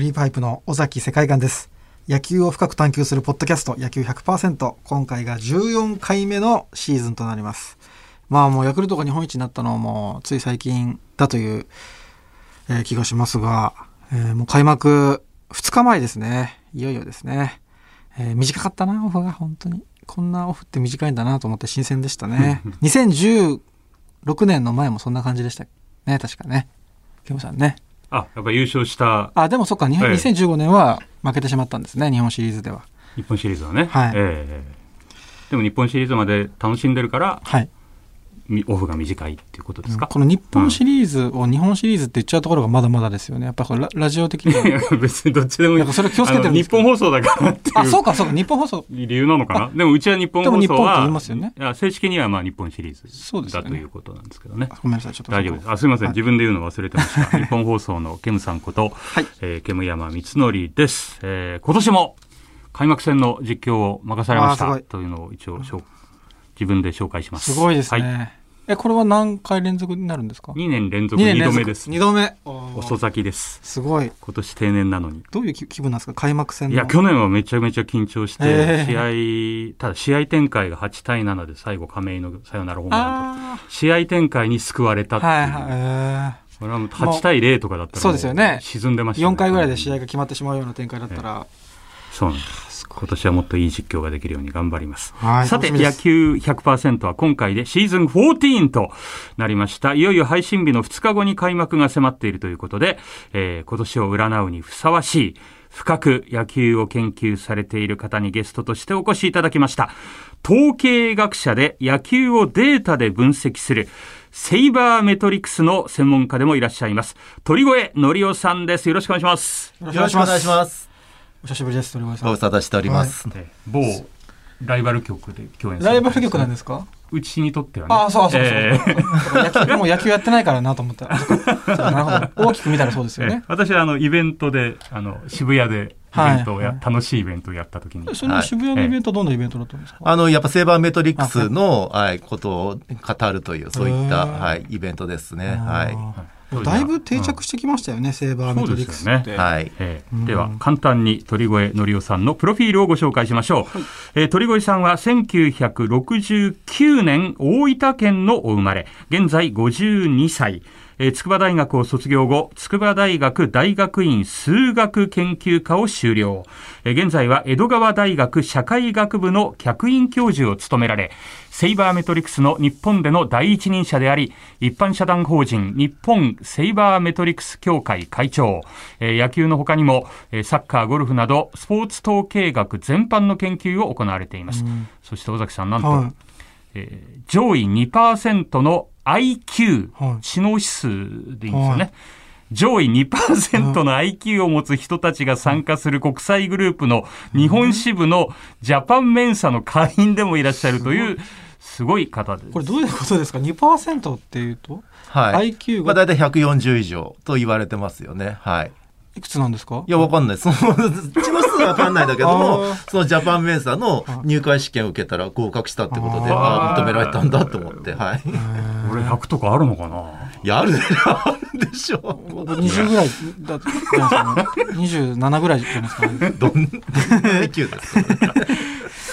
クリーパイプの尾崎世界観です。野球を深く探求するポッドキャスト野球100%今回が14回目のシーズンとなります。まあもうヤクルトが日本一になったのもつい最近だという、えー気がしますが、えーもう開幕2日前ですね。いよいよですね。えー短かったな、オフが本当に。こんなオフって短いんだなと思って新鮮でしたね。2016年の前もそんな感じでしたね、確かね。ケムさんね。あ、やっぱ優勝したあ、でもそっか、にええ2015年は負けてしまったんですね、日本シリーズでは。日本シリーズはね。はいええでも日本シリーズまで楽しんでるから、はい。みオフが短いっていうことですか？この日本シリーズを日本シリーズって言っちゃうところがまだまだですよね。やっぱこれララジオ的に 別にどっちでもいい。それ気をつけてる日本放送だからっていう。あ、そうか、そうか、日本放送。理由なのかな？でもうちは日本でも日本って放送は言いますよねいや正式にはまあ日本シリーズだそうですよねということなんですけどね。ごめんなさい、ちょっと。大丈夫です。あ、すみません。はい自分で言うの忘れてました。日本放送のケムさんこと、はいえーケム山光則です。えー今年も開幕戦の実況を任されましたというのを一応しょう自分で紹介します。すごいですね。はい。え、これは何回連続になるんですか？2年連続2二年連続度目です。二度目。遅咲きです。すごい。今年定年なのに。どういう気気分なんですか？開幕戦の。いや、去年はめちゃめちゃ緊張して、え試合、ただ試合展開が8対7で最後亀井のサヨナラホームランと、あ試合展開に救われたっていう。あはいはい。えこれはもう8対0とかだったらもそうですよねー、沈んでました、ね。4回ぐらいで試合が決まってしまうような展開だったら。そうなんです。今年はもっといい実況ができるように頑張ります。はいさて、野球100%は今回でシーズン14となりました。いよいよ配信日の2日後に開幕が迫っているということで、えー今年を占うにふさわしい、深く野球を研究されている方にゲストとしてお越しいただきました。統計学者で野球をデータで分析する、セイバーメトリクスの専門家でもいらっしゃいます。鳥越則夫さんです。よろしくお願いします。よよろしくお願いします。お久しぶりです、鳥越さん。ご無沙汰しております。えー某ライバル局で共演さライバル局なんですか？うちにとってはね。ああ、そうそうそう。えーもう野球やってないからなと思った。なるほど。大きく見たらそうですよえーね。私はあのイベントであの渋谷でイベントをや、はい楽しいイベントをやった時に、その渋谷のイベントはどんなイベントだったんですか、あの、やっぱセーバーメトリックスの、はい、ことを語るという、そういった、はい、イベントですね。はい。だいぶ定着してきましたよね、セーバーメトリックスそうですって。はい。えーうんでは簡単に鳥越則夫さんのプロフィールをご紹介しましょう、えー鳥越さんは1969年大分県のお生まれ。現在52歳えー筑波大学を卒業後、筑波大学大学院数学研究科を修了。えー現在は江戸川大学社会学部の客員教授を務められ、セイバーメトリクスの日本での第一人者であり、一般社団法人日本セイバーメトリクス協会会長、えー野球の他にも、えーサッカー、ゴルフなど、スポーツ統計学全般の研究を行われています。そして尾崎さん、なんと、はいえー上位2%の IQ、はい知能指数でいいんですよね。はい上位2%の IQ を持つ人たちが参加する国際グループの日本支部のジャパンメンサの会員でもいらっしゃるというすごい方です。これどういうことですか ?2% っていうと、はい。IQ まあ、が大体140以上と言われてますよね。はい。いくつなんですか？いや、わかんない。その、知能数はわかんないんだけどもそのジャパンメンサの入会試験を受けたら合格したってことで、あーああ、認められたんだと思って、はい。俺100とかあるのかな？いや、あるであるでしょう。僕20ぐらいだったね。27ぐらいじゃないですか、ね。どんな IQ ですか、ね、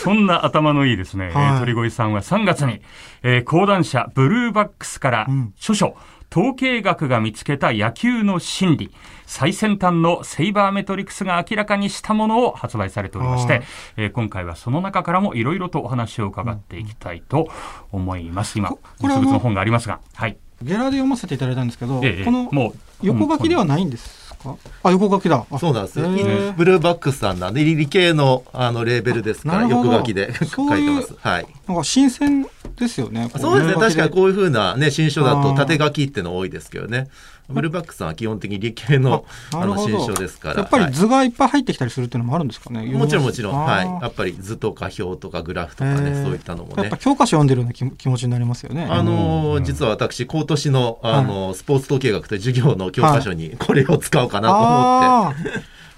そんな頭のいいですね、はいえー鳥越さんは3月に、えー講談社ブルーバックスからうん著書、統計学が見つけた野球の真理、最先端のセイバーメトリクスが明らかにしたものを発売されておりましてはい、えー今回はその中からもいろいろとお話を伺っていきたいと思います。今、ここれは実物の本がありますが、はい。ゲラで読ませていただいたんですけど、ええこのもう横書きではないんですか、あ、横書きだ。あそうなんですよ。へーブルーバックスさんなんで、理系のあのレーベルですから、横書きで書そういういてます。はい。なんか新鮮ですよね。こそうですね。確かにうこういうふうなね、新書だと縦書きっての多いですけどね。ブルーバックさんは基本的に理系のあの新書ですから。やっぱはいり図がいっぱい入ってきたりするっていうのもあるんですかね。もちろんもちろん。あはい。ーやっぱり図とか表とかグラフとかね、そういったのもねやっぱ。教科書読んでるような気気持ちになりますよね。あのーうん実は私、今年の、あのースポーツ統計学という授業の教科書にこれを使おうかなと思あって。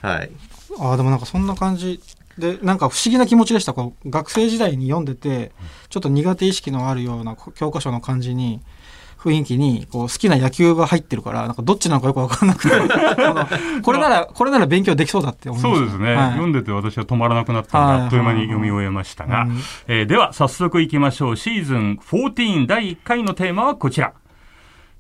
はい。ーあーでもなんかそんな感じでなんか不思議な気持ちでした。こう学生時代に読んでてちょっと苦手意識のあるような教科書の感じに雰囲気にこう好きな野球が入ってるからなんかどっちなのかよく分かんなくて。これならこれなら勉強できそうだって思いまそうですね、はい。読んでて私は止まらなくなったのはい。であっという間に読み終えましたが、うんえーでは早速いきましょう。シーズン14第1回のテーマはこちら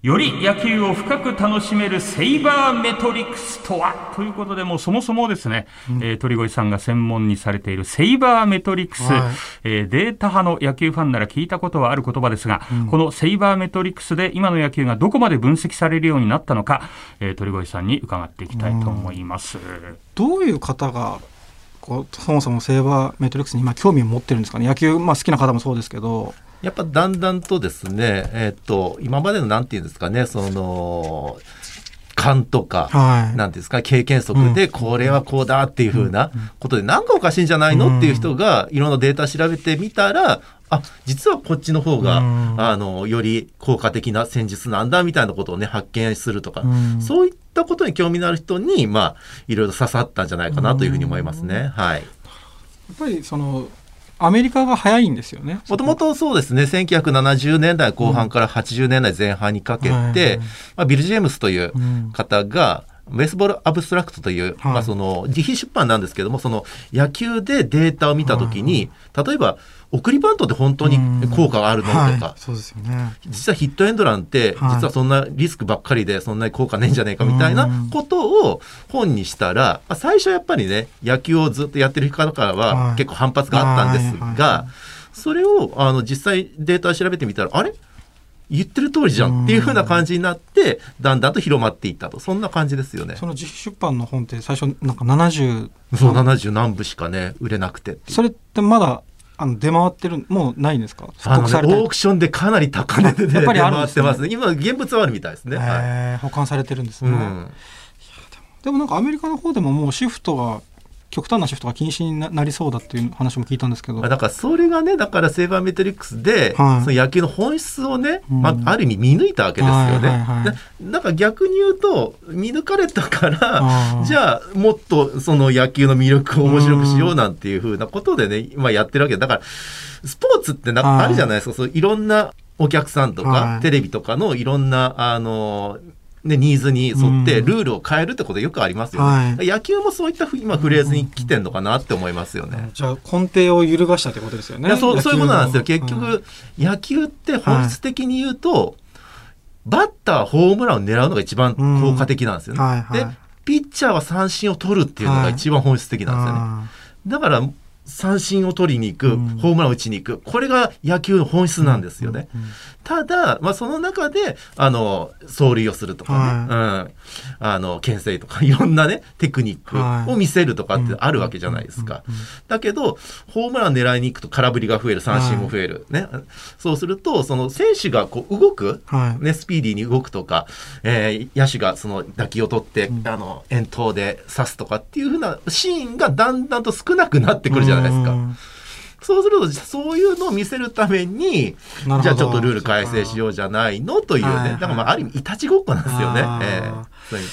より野球を深く楽しめるセイバーメトリクスとは？ということで、もうそもそもですね、えー鳥越さんが専門にされているセイバーメトリクス、はい。えーデータ派の野球ファンなら聞いたことはある言葉ですが、このセイバーメトリクスで今の野球がどこまで分析されるようになったのか、えー鳥越さんに伺っていきたいと思います。どういう方がこうそもそもセーバーメトリックスに今興味を持ってるんですかね？野球、まあ、好きな方もそうですけどやっぱだんだんとですね、えっ、と、今までのなんていうんですかね、その、勘とか、はい。なんですか、経験則で、これはこうだっていうふうなことで、なんかおかしいんじゃないのっていう人が、いろんなデータ調べてみたら、あ、実はこっちの方が、うん。あの、より効果的な戦術なんだみたいなことをね、発見するとか、うん。そういったことに興味のある人に、まあ、いろいろ刺さったんじゃないかなというふうに思いますね。はい。やっぱりそのアメリカが早いんですよねもともとそうですね、1970年代後半から80年代前半にかけて、はいはい。まあ、ビル・ジェームスといううん。方が、ベースボール・アブストラクトという、はい。まあ、その自費出版なんですけども、その野球でデータを見たときに、例えば、送りバントって本当に効果があるのとか、はい。そうですよね。実はヒットエンドランって、はい。実はそんなリスクばっかりで、そんなに効果ねえんじゃねえかみたいなことを本にしたら、まあ最初やっぱりね、野球をずっとやってる方からははい。結構反発があったんですはい。はい。はが、それをあの実際データを調べてみたら、あれ？言ってる通りじゃんっていう風な感じになって、だんだんと広まっていったと。そんな感じですよね。その自費出版の本って最初なんか70そう、70何部しかね、売れなくてそれってまだあの出回ってるもうないんですか？あのねオークションでかなり高値で、ね、やっぱりあるん出回ですねってますね。今、現物はあるみたいですね。はい保管されてるんですね、うんでもなんかアメリカの方でももうシフトが極端なシフトが禁止にななりそうだっていう話も聞いたんですけど。まあだからそれがね、だからセーバーメトリックスで、はい。その野球の本質をね、うん。まあ、ある意味見抜いたわけですよね。はいはいはい。だだから逆に言うと、見抜かれたかあらー、じゃあもっとその野球の魅力を面白くしようなんていうふうなことでね、今やってるわけだから、スポーツってなはい。あるじゃないですか、そういろんなお客さんとか、はい。テレビとかのいろんな、あの、ね、ニーズに沿ってうんルールを変えるってことよくありますよね。はい野球もそういったふ今フレーズに来てんのかなって思いますよね。じゃあ根底を揺るがしたってことですよねいやそうそういうことなんですよ。結野球の局、野球って本質的に言うと、バッターはホームランを狙うのが一番効果的なんですよね。うんはいはいで、ピッチャーは三振を取るっていうのが一番本質的なんですよね。あだから、三振を取りに行く、うんホームランを打ちに行く。これが野球の本質なんですよね。ただ、まあ、その中で、あの、走塁をするとかね、うん。あの、牽制とか、いろんなね、テクニックを見せるとかってあるわけじゃないですか。だけど、ホームラン狙いに行くと空振りが増える、三振も増える。ね。そうすると、その選手がこう動く、はいね、スピーディーに動くとか、えー野手がその打球を取って、あの、遠投で刺すとかっていうふうなシーンがだんだんと少なくなってくるじゃないですか。うん。そうすると、そういうのを見せるために、じゃあちょっとルール改正しようじゃないのというね。だからまあ、ある意味、いたちごっこなんですよね。ええ。そういう。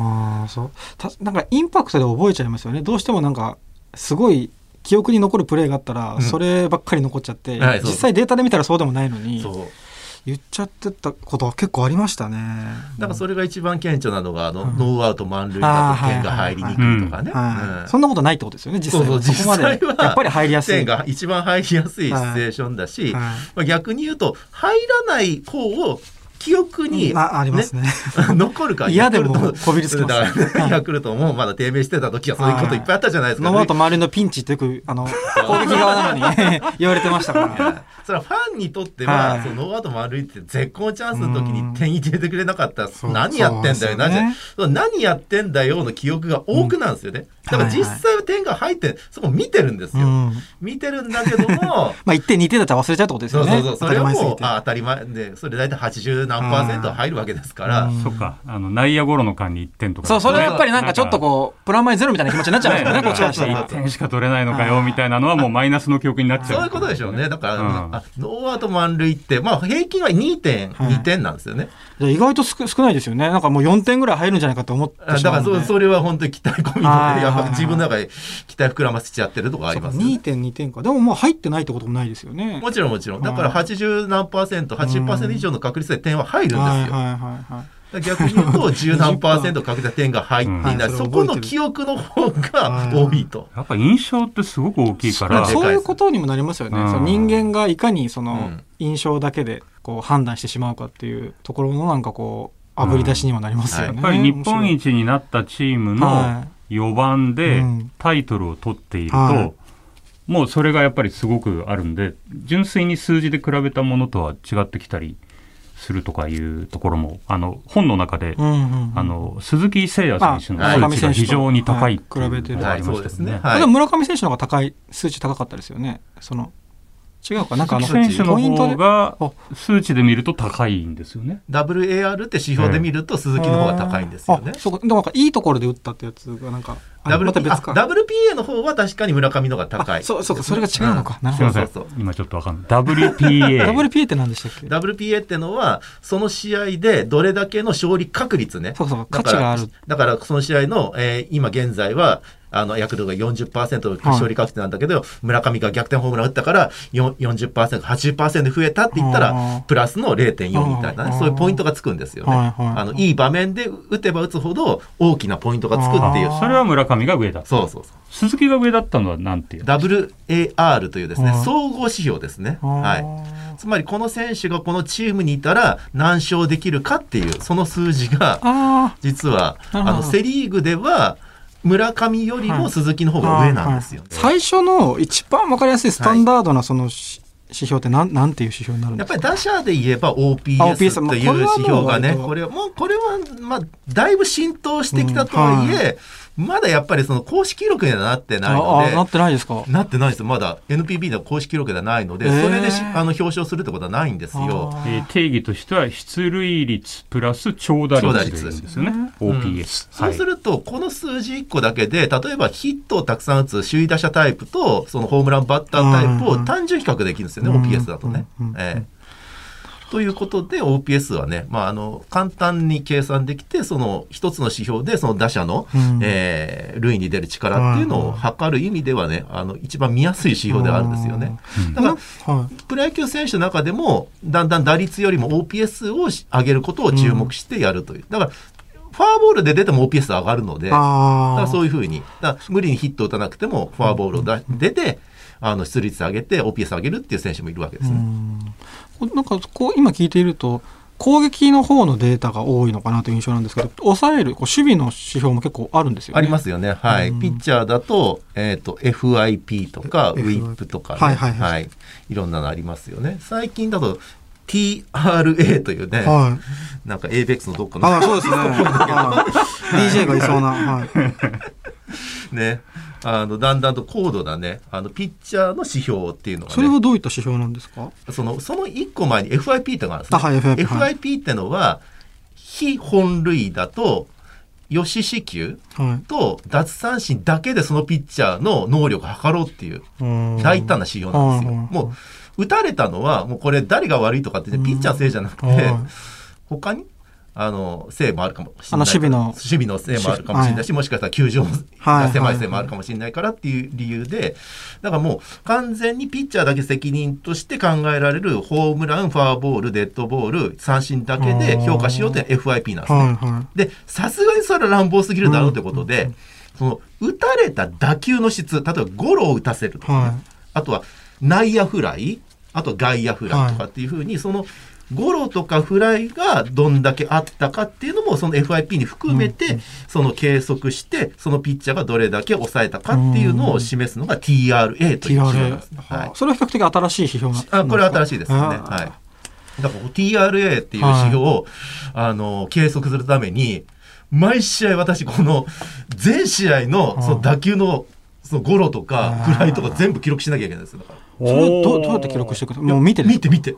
ああそう。たなんかインパクトで覚えちゃいますよね。どうしてもなんかすごい記憶に残るプレーがあったら、うん。そればっかり残っちゃって、はい実際データで見たらそうでもないのに。そう。言っちゃってたことは結構ありましたね。だからそれが一番顕著なのが、あの、うん。ノーアウト満塁だと点が入りにくいとかね。そんなことないってことですよね実際そうそここまで。実際はやっぱり入りやすい。点が一番入りやすいシチュエーションだし、はい。まあ、逆に言うと、入らない方を記憶に、あありますね。残るから嫌でもこびりつきますね。ヤクルトもまだ低迷してた時はそういうこといっぱいあったじゃないですか。ノーアウト満塁のピンチってよくあの攻撃側なのに 言われてましたかいらやそれはファンにとっては、はい。そのノーアウト満塁って絶好チャンスの時に点入れてくれなかったら何やってんだよ、ね。何やってんだよの記憶が多くなんですよね。だから実際は点が入って、そこ見てるんですよ。うん。見てるんだけども、まあ1点2点だったら忘れちゃうってことですよね。そうそうそう、それはもう当たり前で、それ大体80何パーセント入るわけですから、うん。そっか、あの、内野ゴロの間に1点とか。そうそれはやっぱりなんかちょっとこうプラマイゼロみたいな気持ちになっちゃいますよねこっちからした1ら。点しか取れないのかよ、みたいなのはもうマイナスの記憶になっちゃう。そういうことでしょうね。だから、ノーアウト満塁って、まあ平均は2.2点なんですよね。じゃあ意外と少少ないですよね。なんかもう4点ぐらい入るんじゃないかと思ってあだからそ、しまうのでそれは本当に期待込みの自分の中で期待膨らませちゃってるとかありますよ、ね。2.2点か。でもまあ入ってないってこともないですよね。もちろんもちろん。だから80何パーセント、80%以上の確率で点は入るんですよ。はいはいはいはい逆に言うと、十何パーセントかけた点が入っていない、うん、そこの記憶の方が多いと。やっぱ印象ってすごく大きいから。そういうことにもなりますよね。その人間がいかにその印象だけでこう判断してしまうかっていうところのなんかこう、あぶり出しにもなりますよね。やっぱり日本一になったチームの4番でタイトルを取っていると、はいもうそれがやっぱりすごくあるんで、純粋に数字で比べたものとは違ってきたりするとかいうところも、あの、本の中で、うんうんうん、あの、鈴木誠也選手の数値が非常に高いい比べてる。ありましたね。はい、村上選手の方が高い、数値高かったですよね。その、違うかな？んかあの選手の方が数値で見ると高いんですよね。WAR って指標で見ると鈴木の方が高いんですよね。そうでもなんかいいところで打ったってやつがなんか WP WPA の方は確かに村上の方が高い。そうそうそれが違うのか。なるほど。そうそう今ちょっとわかんない。WPA。WPA って何でしたっけ ?WPA ってのはその試合でどれだけの勝利確率ね。そうそう価値がある。だからその試合の、えー、今現在はあの、ヤクルトが40%勝利確率なんだけど、はい、村上が逆転ホームラン打ったから40%、80%増えたって言ったら、プラスの0.4みたいなね、そういうポイントがつくんですよね。あの、いい場面で打てば打つほど大きなポイントがつくっていう。それは村上が上だそうそうそう。鈴木が上だったのは何ていう ?WAR というですね、総合指標ですね。はい。つまりこの選手がこのチームにいたら何勝できるかっていう、その数字が、実は、あの、セリーグでは、村上よりも鈴木の方が上なんですよ、ね。はいはい、最初の一番わかりやすいスタンダードなその、指標ってなんなんていう指標になるんですか？やっぱり打者で言えば OPS という指標がね、これはもう、これは、まあ、だいぶ浸透してきたとはいえ、うんまだやっぱりその公式記録にはなってないので。なってないですか？なってないです。まだ NPB の公式記録ではないので、それであの表彰するってことはないんですよ。えー、定義としては出塁率プラス長打率です。よね。OPS、うん、そうすると、この数字1個だけで、例えばヒットをたくさん打つ首位打者タイプと、そのホームランバッタータイプを単純比較できるんですよね、OPS だとね。ええということで OPS はね、まあ、あの簡単に計算できてその一つの指標でその打者の、うん、えー、塁に出る力っていうのを測る意味ではねあの一番見やすい指標ではあるんですよね。だから、プロ野球選手の中でもだんだん打率よりも OPS を上げることを注目してやるという。だからフォアボールで出ても OPS 上がるので、だからそういうふうに、無理にヒット打たなくてもフォアボールを出て、あの出率上げて OPS 上げるっていう選手もいるわけですね。なんかこう今聞いていると攻撃の方のデータが多いのかなという印象なんですけど、抑える、こう守備の指標も結構あるんですよね。ありますよね。はい。ピッチャーだと、えっ、ー、と、FIP とか、ウィップとか、ね、はいはいはい、はい。いろんなのありますよね。最近だと、TRA というね、はい、なんか ABEX のどっかの。あ、そうですね。DJ がいそうな。はい。ね。あのだんだんと高度なねあのピッチャーの指標っていうのが、ね、それはどういった指標なんですか？そのその1個前に FIP ってのがあるんですね、はい、FIP, FIP ってのは非本塁打と吉四球と奪三振だけでそのピッチャーの能力を測ろうっていう大胆な指標なんですよ。もう打たれたのはもうこれ誰が悪いとかってピッチャーのせいじゃなくて他にあの、せいもあるかもしれない。守備の。守備のせいもあるかもしれないし、はい、もしかしたら球場が狭いせいもあるかもしれないからっていう理由で、だからもう完全にピッチャーだけ責任として考えられるホームラン、フォアボール、デッドボール、三振だけで評価しようって FIP なんですね。はいはい、で、さすがにそれは乱暴すぎるだろうということで、うん、その、打たれた打球の質、例えばゴロを打たせるとか、ねはい、あとは内野フライ、あと外野フライとかっていうふうに、その、ゴロとかフライがどんだけあったかっていうのもその FIP に含めてその計測してそのピッチャーがどれだけ抑えたかっていうのを示すのが TRA という指標です、はい、それは比較的新しい指標あこれは新しいですね。はい。だから TRA っていう指標を、あの計測するために毎試合私この全試合のその打球のそのゴロとかフライとか全部記録しなきゃいけないですだから。それをどどうやって記録していくのもう見て見て見て。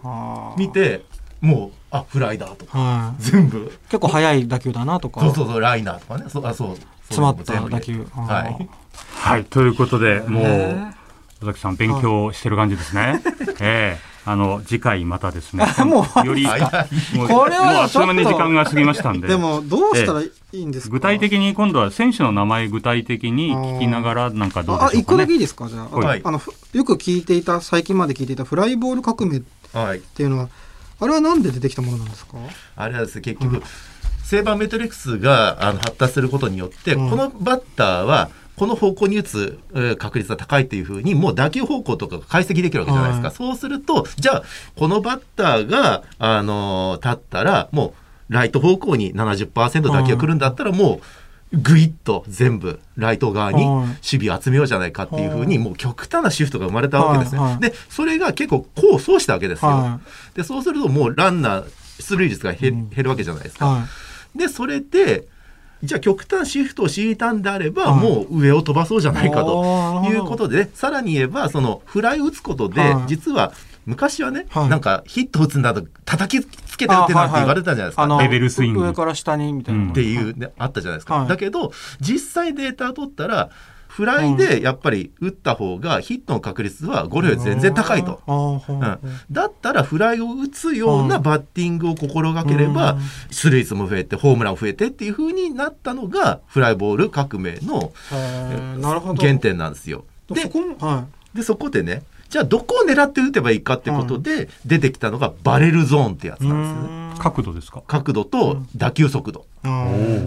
見てもうあフライだとか、はい、全部。結構速い打球だなとか。そうそうそうライナーとかね。そあそう。詰まった打球。はい、はい、ということでもう尾崎さん勉強してる感じですね。ええ。あの次回またですね。もうよりもうこれはもうあっと時間が過ぎましたんで。でもどうしたらいいんですか、具体的に今度は選手の名前具体的に聞きながらなんかどうでしょうか、ね、あ一個だけいいですか？じゃあ,、はい。あのふよく聞いていた最近まで聞いていたフライボール革命っはい。ていうのはあれはなんで出てきたものなんですか？あれはですね、結局、セーバーメトリックスがあの発達することによって、うん。このバッターは、この方向に打つ、えー確率が高いっていうふうに、もう打球方向とかが解析できるわけじゃないですか。はいそうすると、じゃあ、このバッターが、あのー立ったら、もう、ライト方向に70%打球が来るんだったら、もう、ぐいっと全部ライト側にはい。守備を集めようじゃないかっていうふうに、もう極端なシフトが生まれたわけですね。はい。はい。で、それが結構功を奏したわけですよ。はで、そうするともうランナー、出塁率が減,、るわけじゃないですか。はで、それで、じゃあ極端シフトを敷いたんであれば、はい。もう上を飛ばそうじゃないかということで、さらに言えば、そのフライ打つことで、はい。実は昔はね、はい。なんかヒット打つんだと叩きつけて打ってなんて言われたじゃないですか。あのレベルスイング。上から下にみたいな、うんっていうね、あったじゃないですか。はい。だけど、実際データ取ったら、フライでやっぱり打った方がヒットの確率はゴロより全然高いと。うん、だったらフライを打つようなバッティングを心がければ、うん。出塁率も増えてホームラン増えてっていう風になったのがフライボール革命の原点なんですよ。でそこもはでそこでねじゃあどこを狙って打てばいいかってことで出てきたのがバレルゾーンってやついなんですよね。角度ですか？角度と打球速度。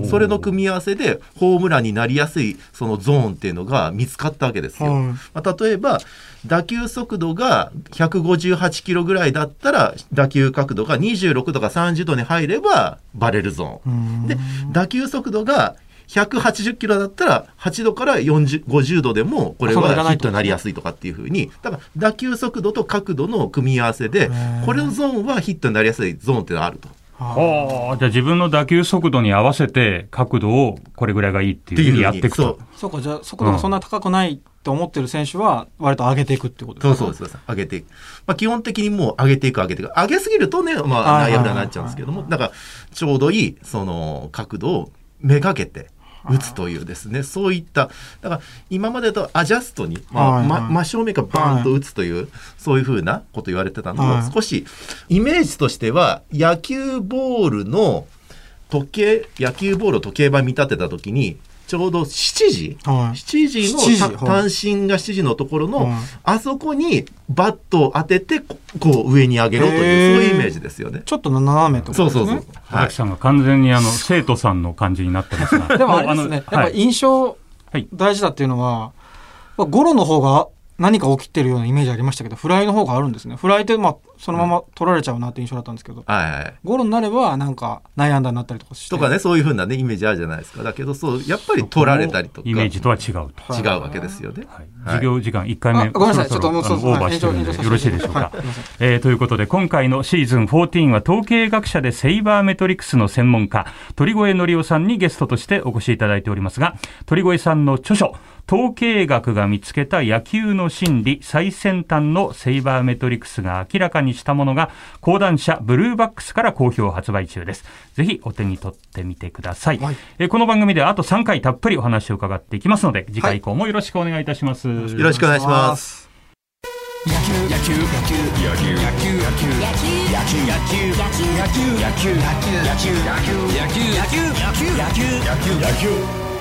それの組み合わせでホームランになりやすいそのゾーンっていうのが見つかったわけですよ。はいまあ、例えば打球速度が158キロぐらいだったら打球角度が26度か30度に入ればバレルゾーン。うんで打球速度が180キロだったら8度から40 50度でもこれはヒットになりやすいとかっていうふうに。だから打球速度と角度の組み合わせでー。これのゾーンはヒットになりやすいゾーンっていうのがあると。あ。ーああ、じゃあ自分の打球速度に合わせて角度をこれぐらいがいいっていうふうにやっていくと。そう。かじゃあ速度がそんな高くないって思ってる選手は割と上げていくってことですかそうそうそうそう上げていく、まあ、基本的にもう上げていく上げていく。上げすぎるとね、まあ、内野フラになっちゃうんですけどもだからちょうどいいその角度をめがけて打つというですね。そういっただから今までとアジャストに、まあ真正面からバーンと打つという、そういうふうなこと言われてたのを、はい。少しイメージとしては野球ボールの時計野球ボールを時計盤見立てた時にちょうど7時、はい7時の7時たはい単身が7時のところの、はいあそこにバットを当ててここう上に上げろというそういうイメージですよね。ちょっと斜めとですねそうそうそう。はい荒木。さんが完全にあの生徒さんの感じになってますが。でもあれですね、のやっぱはい印象はい大事だっていうのは、まあゴロの方が何か起きてるようなイメージありましたけど、フライの方があるんですね。フライってまあそのまま取られちゃうなって印象だったんですけど、はいはい。ゴロになればなんか内野安打になったりとかして。とかね、そういうふうなね、イメージあるじゃないですか。だけど、そう、やっぱり取られたりとか、イメージとは違うと。はい違うわけですよね。はいはい授業時間1回目、あごめんなさいちょっともうそうあのオーバーしてるんでよろしいでしょうか。はいえーということで、今回のシーズン14は統計学者でセイバーメトリクスの専門家、鳥越則夫さんにゲストとしてお越しいただいておりますが、鳥越さんの著書、統計学が見つけた野球の心理最先端のセイバーメトリクスが明らかにしたものが講談社ブルーバックスから好評発売中です。ぜひお手に取ってみてください、はい。えーこの番組ではあと3回たっぷりお話を伺っていきますので次回以降もよろしくお願いいたします、よろしくお願いします。野球野球野球野球野球野球野球野球野球野球野球野球野球野球野球野球野球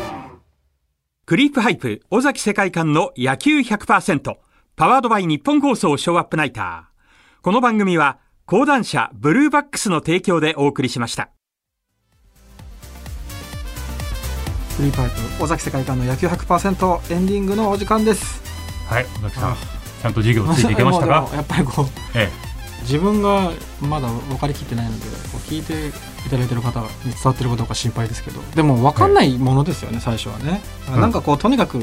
クリープハイプ尾崎世界観の野球100%パワードバイ日本放送ショーアップナイターこの番組は講談社ブルーバックスの提供でお送りしました。フリーパイプ尾崎世界観の野球100%エンディングのお時間です。はい尾崎さんちゃんと授業ついていけましたか？やっぱりこう え自分がまだ分かりきってないのでこう聞いていただいてる方に伝わってるかどうか心配ですけど。でも分かんないものですよね、最初はね。うん。なんかこうとにかく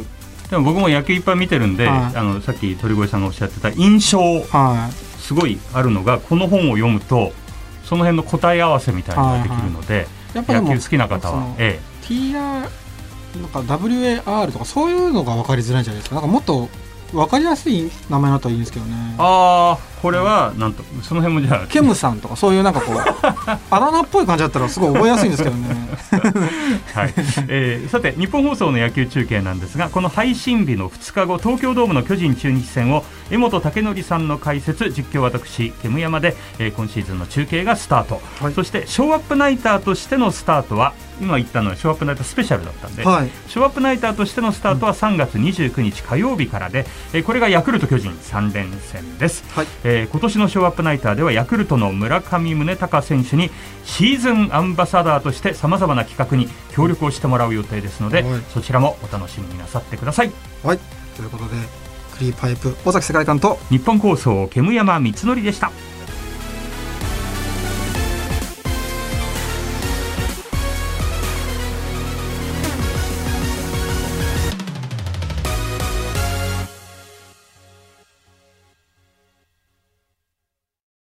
えでも僕も野球いっぱい見てるんで、はい。あのさっき鳥越さんがおっしゃってた印象はすごいあるのがこの本を読むとその辺の答え合わせみたいなのができるので、いやっぱでも野球好きな方は。え TR なんか WAR とかそういうのが分かりづらいんじゃないですか？なんかもっと分かりやすい名前になったらいいんですけどね。え、ああこれはなんとその辺もじゃあケムさんとかそういうなんかこう あだ名っぽい感じだったらすごい覚えやすいんですけどね。はい。えー、さて日本放送の野球中継なんですがこの配信日の2日後東京ドームの巨人中日戦を江本武則さんの解説実況私煙山で、えー、今シーズンの中継がスタート、はい、そしてショーアップナイターとしてのスタートは今言ったのはショーアップナイタースペシャルだったんで、はい、ショーアップナイターとしてのスタートは3月29日火曜日からで、えー、これがヤクルト巨人3連戦です、はい、えー、今年のショーアップナイターではヤクルトの村上宗隆選手にシーズンアンバサダーとしてさまざまな企画に協力をしてもらう予定ですので、はい、そちらもお楽しみになさってください。はい。ということでクリーパイプ尾崎世界観と日本放送煙山光則でした。